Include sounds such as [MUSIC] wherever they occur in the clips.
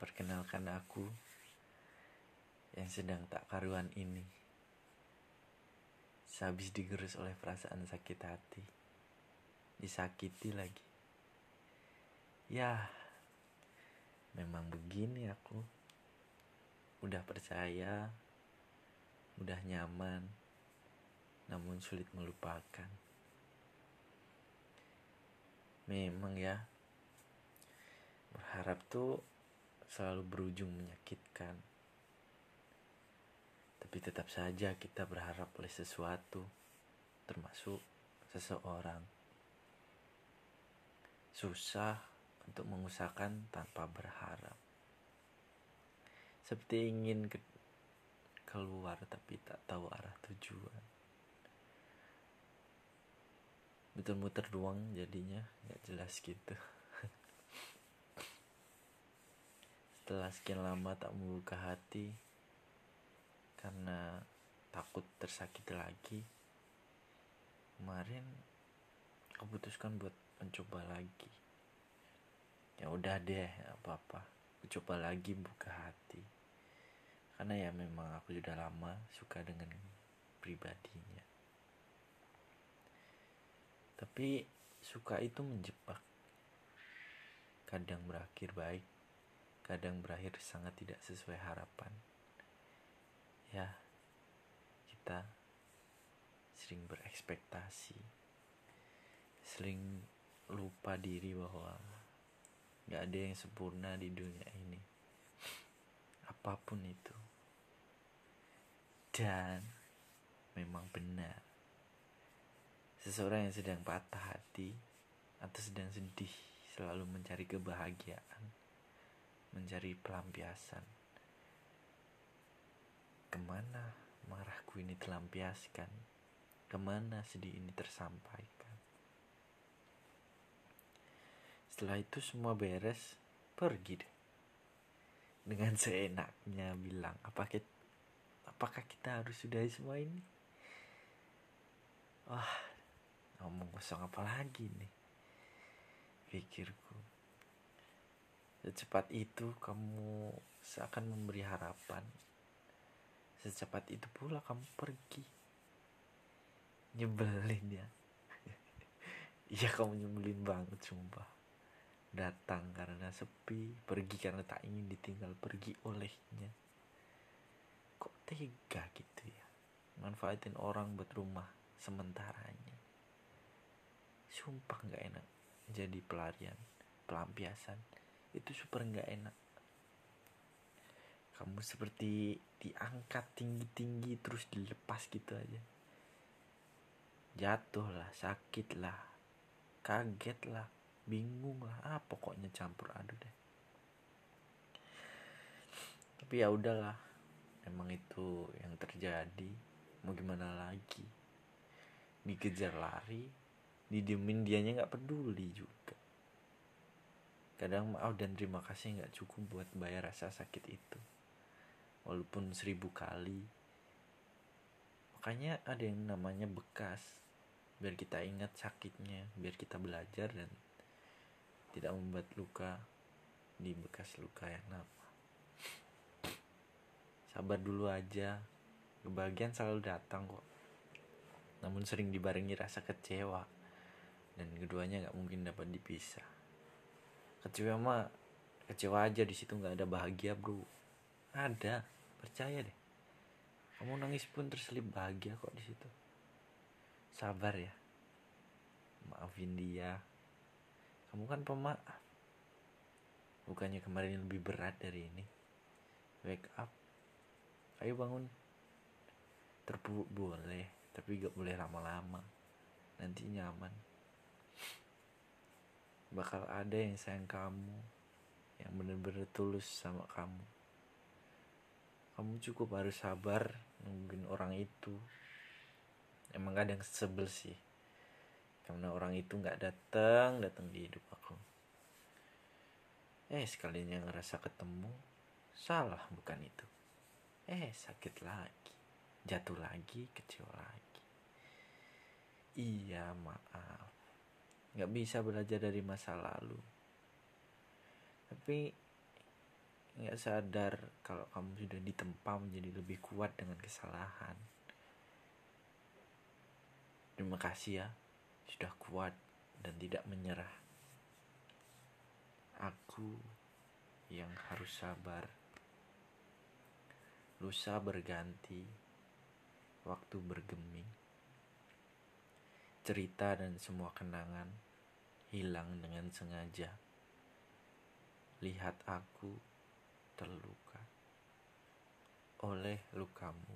Perkenalkan aku yang sedang tak karuan ini. Sehabis digerus oleh perasaan sakit hati. Disakiti lagi. Ya, memang begini aku. Udah percaya, udah nyaman, namun sulit melupakan. Memang ya, berharap tuh selalu berujung menyakitkan. Tapi tetap saja kita berharap oleh sesuatu, termasuk seseorang. Susah untuk mengusahakan tanpa berharap. Seperti ingin ke keluar tapi tak tahu arah tujuan. Muter-muter doang jadinya, nggak jelas gitu. Setelah sekian lama tak membuka hati karena takut tersakiti lagi, kemarin aku putuskan buat mencoba lagi. Ya udah deh, apa-apa. Coba lagi buka hati. Karena ya memang aku sudah lama suka dengan pribadinya. Tapi suka itu menjebak. Kadang berakhir baik, kadang berakhir sangat tidak sesuai harapan. Ya, kita sering berekspektasi, sering lupa diri bahwa gak ada yang sempurna di dunia ini. Apa pun itu. Dan memang benar. Seseorang yang sedang patah hati atau sedang sedih selalu mencari kebahagiaan mencari pelampiasan. Ke mana marahku ini terlampiaskan? Ke mana sedih ini tersampaikan? Setelah itu semua beres, pergi deh. Dengan seenaknya bilang, apa kita, apakah kita harus sudahi semua ini? Wah, ngomong kosong apa lagi nih? Pikirku. Secepat itu kamu seakan memberi harapan. Secepat itu pula kamu pergi. Nyebelin ya. [LAUGHS] Iya kamu nyebelin banget sumpah. Datang karena sepi, pergi karena tak ingin ditinggal pergi olehnya. Kok tega gitu ya. Manfaatin orang buat rumah sementaranya. Sumpah nggak enak jadi pelarian, pelampiasan itu super nggak enak. Kamu seperti diangkat tinggi-tinggi terus dilepas gitu aja. Jatuh lah sakit lah kaget lah bingung lah. Ah pokoknya campur aduk deh. Tapi ya udahlah emang itu yang terjadi. Mau gimana lagi? Dikejar lari didiemin dianya nggak peduli juga kadang maaf dan terima kasih nggak cukup buat bayar rasa sakit itu. Walaupun seribu kali. Makanya ada yang namanya bekas. Biar kita ingat sakitnya biar kita belajar dan tidak membuat luka di bekas luka yang lama. Sabar dulu aja. Kebahagiaan selalu datang kok. Namun sering dibarengi rasa kecewa. Dan keduanya nggak mungkin dapat dipisah kecewa mah kecewa aja di situ nggak ada bahagia bro. Ada percaya deh. Kamu nangis pun terselip bahagia kok di situ. Sabar ya. Maafin dia. Kamu kan pemaaf bukannya kemarin lebih berat dari ini. Wake up. Ayo bangun. Terpuruk boleh tapi gak boleh lama-lama. Nanti nyaman bakal ada yang sayang kamu yang bener-bener tulus sama kamu. Kamu cukup harus sabar nungguin orang itu. Emang kadang sebel sih karena orang itu nggak datang datang di hidup aku. Eh sekalinya ngerasa ketemu salah bukan itu. Eh sakit lagi jatuh lagi kecewa lagi. Iya maaf nggak bisa belajar dari masa lalu tapi nggak sadar kalau kamu sudah ditempa menjadi lebih kuat dengan kesalahan. Terima kasih ya, sudah kuat dan tidak menyerah. Aku yang harus sabar. Lusa berganti, waktu bergeming. Cerita dan semua kenangan hilang dengan sengaja. Lihat aku terluka oleh lukamu.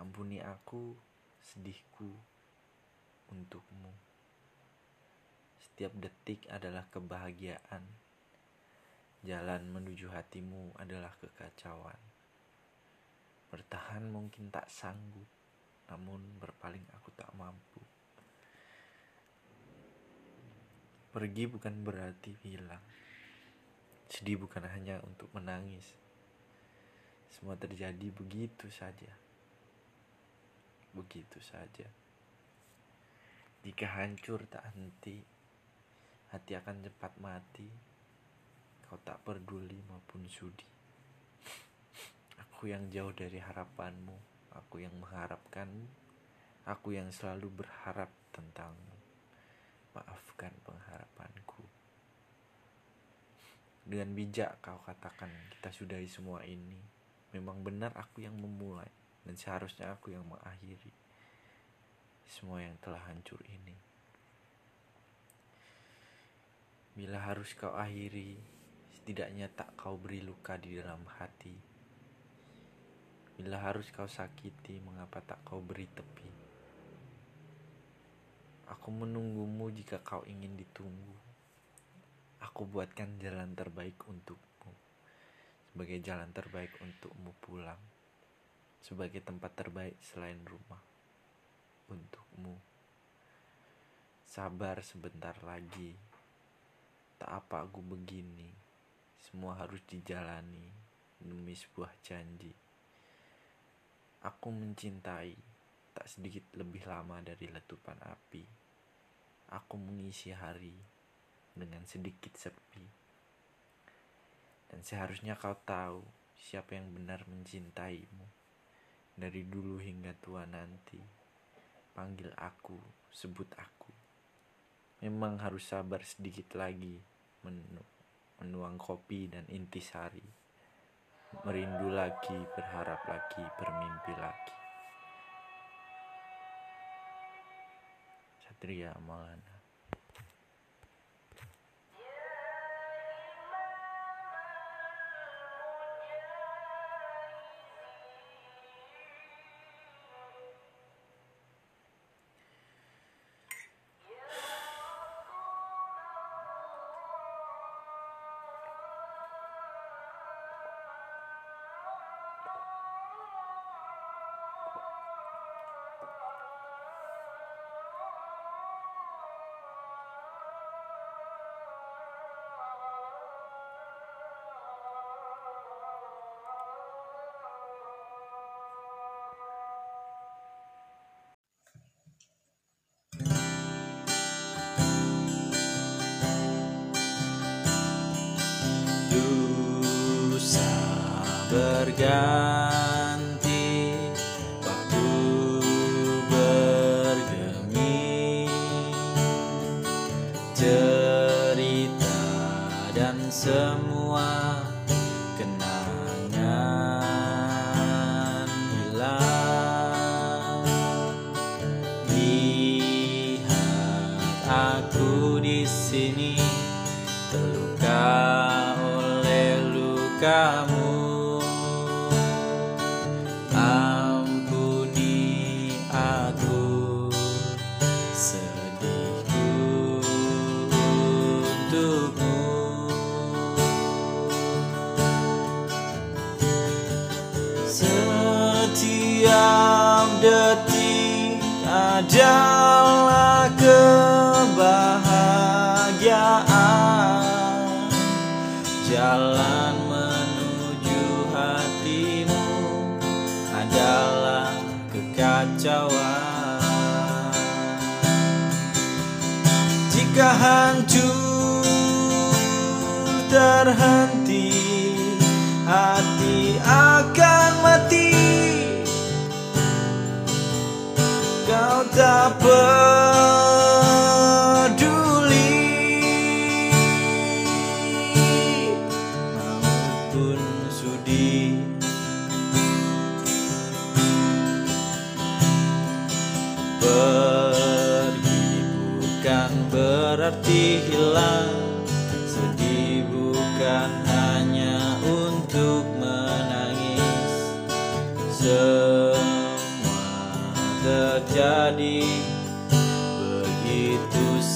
Ampuni aku sedihku untukmu. Setiap detik adalah kebahagiaan. Jalan menuju hatimu adalah kekacauan. Bertahan mungkin tak sanggup, namun berpaling aku tak mampu. Pergi bukan berarti hilang. Sedih bukan hanya untuk menangis. Semua terjadi begitu saja. Begitu saja. Jika hancur tak henti, hati akan cepat mati. Kau tak peduli maupun sudi. Aku yang jauh dari harapanmu, aku yang mengharapkanmu, aku yang selalu berharap tentangmu. Maafkan pengharapanku. Dengan bijak kau katakan kita sudahi semua ini. Memang benar aku yang memulai dan seharusnya aku yang mengakhiri semua yang telah hancur ini. Bila harus kau akhiri, setidaknya tak kau beri luka di dalam hati. Bila harus kau sakiti, mengapa tak kau beri tepi? Aku menunggumu jika kau ingin ditunggu. Aku buatkan jalan terbaik untukmu. Sebagai jalan terbaik untukmu pulang. Sebagai tempat terbaik selain rumah. Untukmu. Sabar sebentar lagi. Tak apa aku begini. Semua harus dijalani demi sebuah janji. Aku mencintai tak sedikit lebih lama dari letupan api. Aku mengisi hari dengan sedikit sepi. Dan seharusnya kau tahu siapa yang benar mencintaimu. Dari dulu hingga tua nanti. Panggil aku, sebut aku. Memang harus sabar sedikit lagi menu menuang kopi dan intisari. Merindu lagi, berharap lagi, bermimpi lagi. Satria Maulana berganti Waktu bergemi. Cerita dan semua kenangan hilang. Lihat aku di sini terluka oleh lukamu adalah kebahagiaan. Jalan menuju hatimu adalah kekacauan. Jika hancur terhenti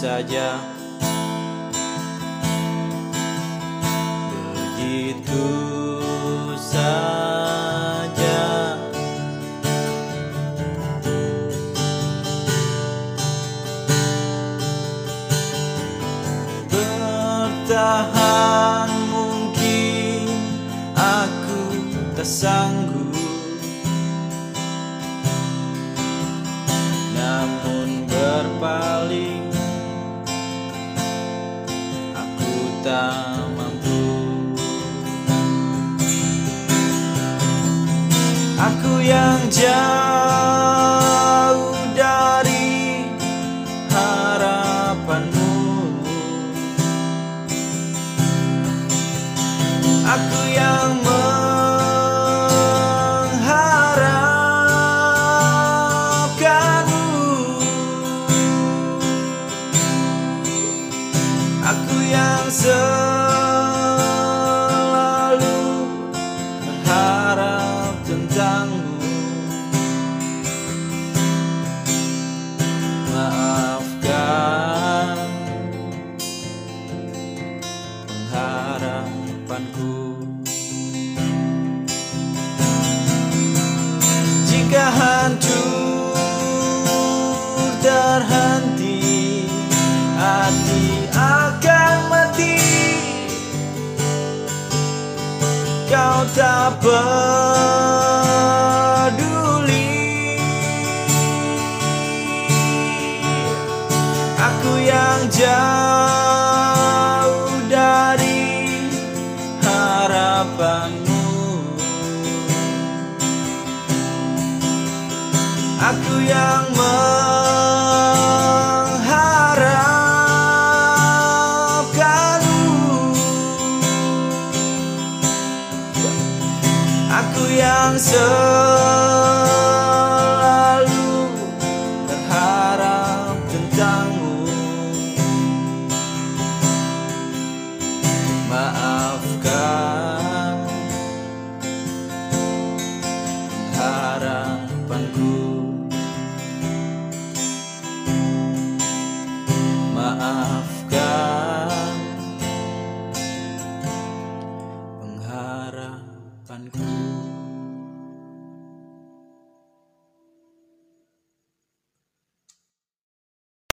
saja Begitu saja Bertahan mungkin aku tersanggup. aku yang jauh tak peduli. Aku yang jauh dari harapanmu. Aku yang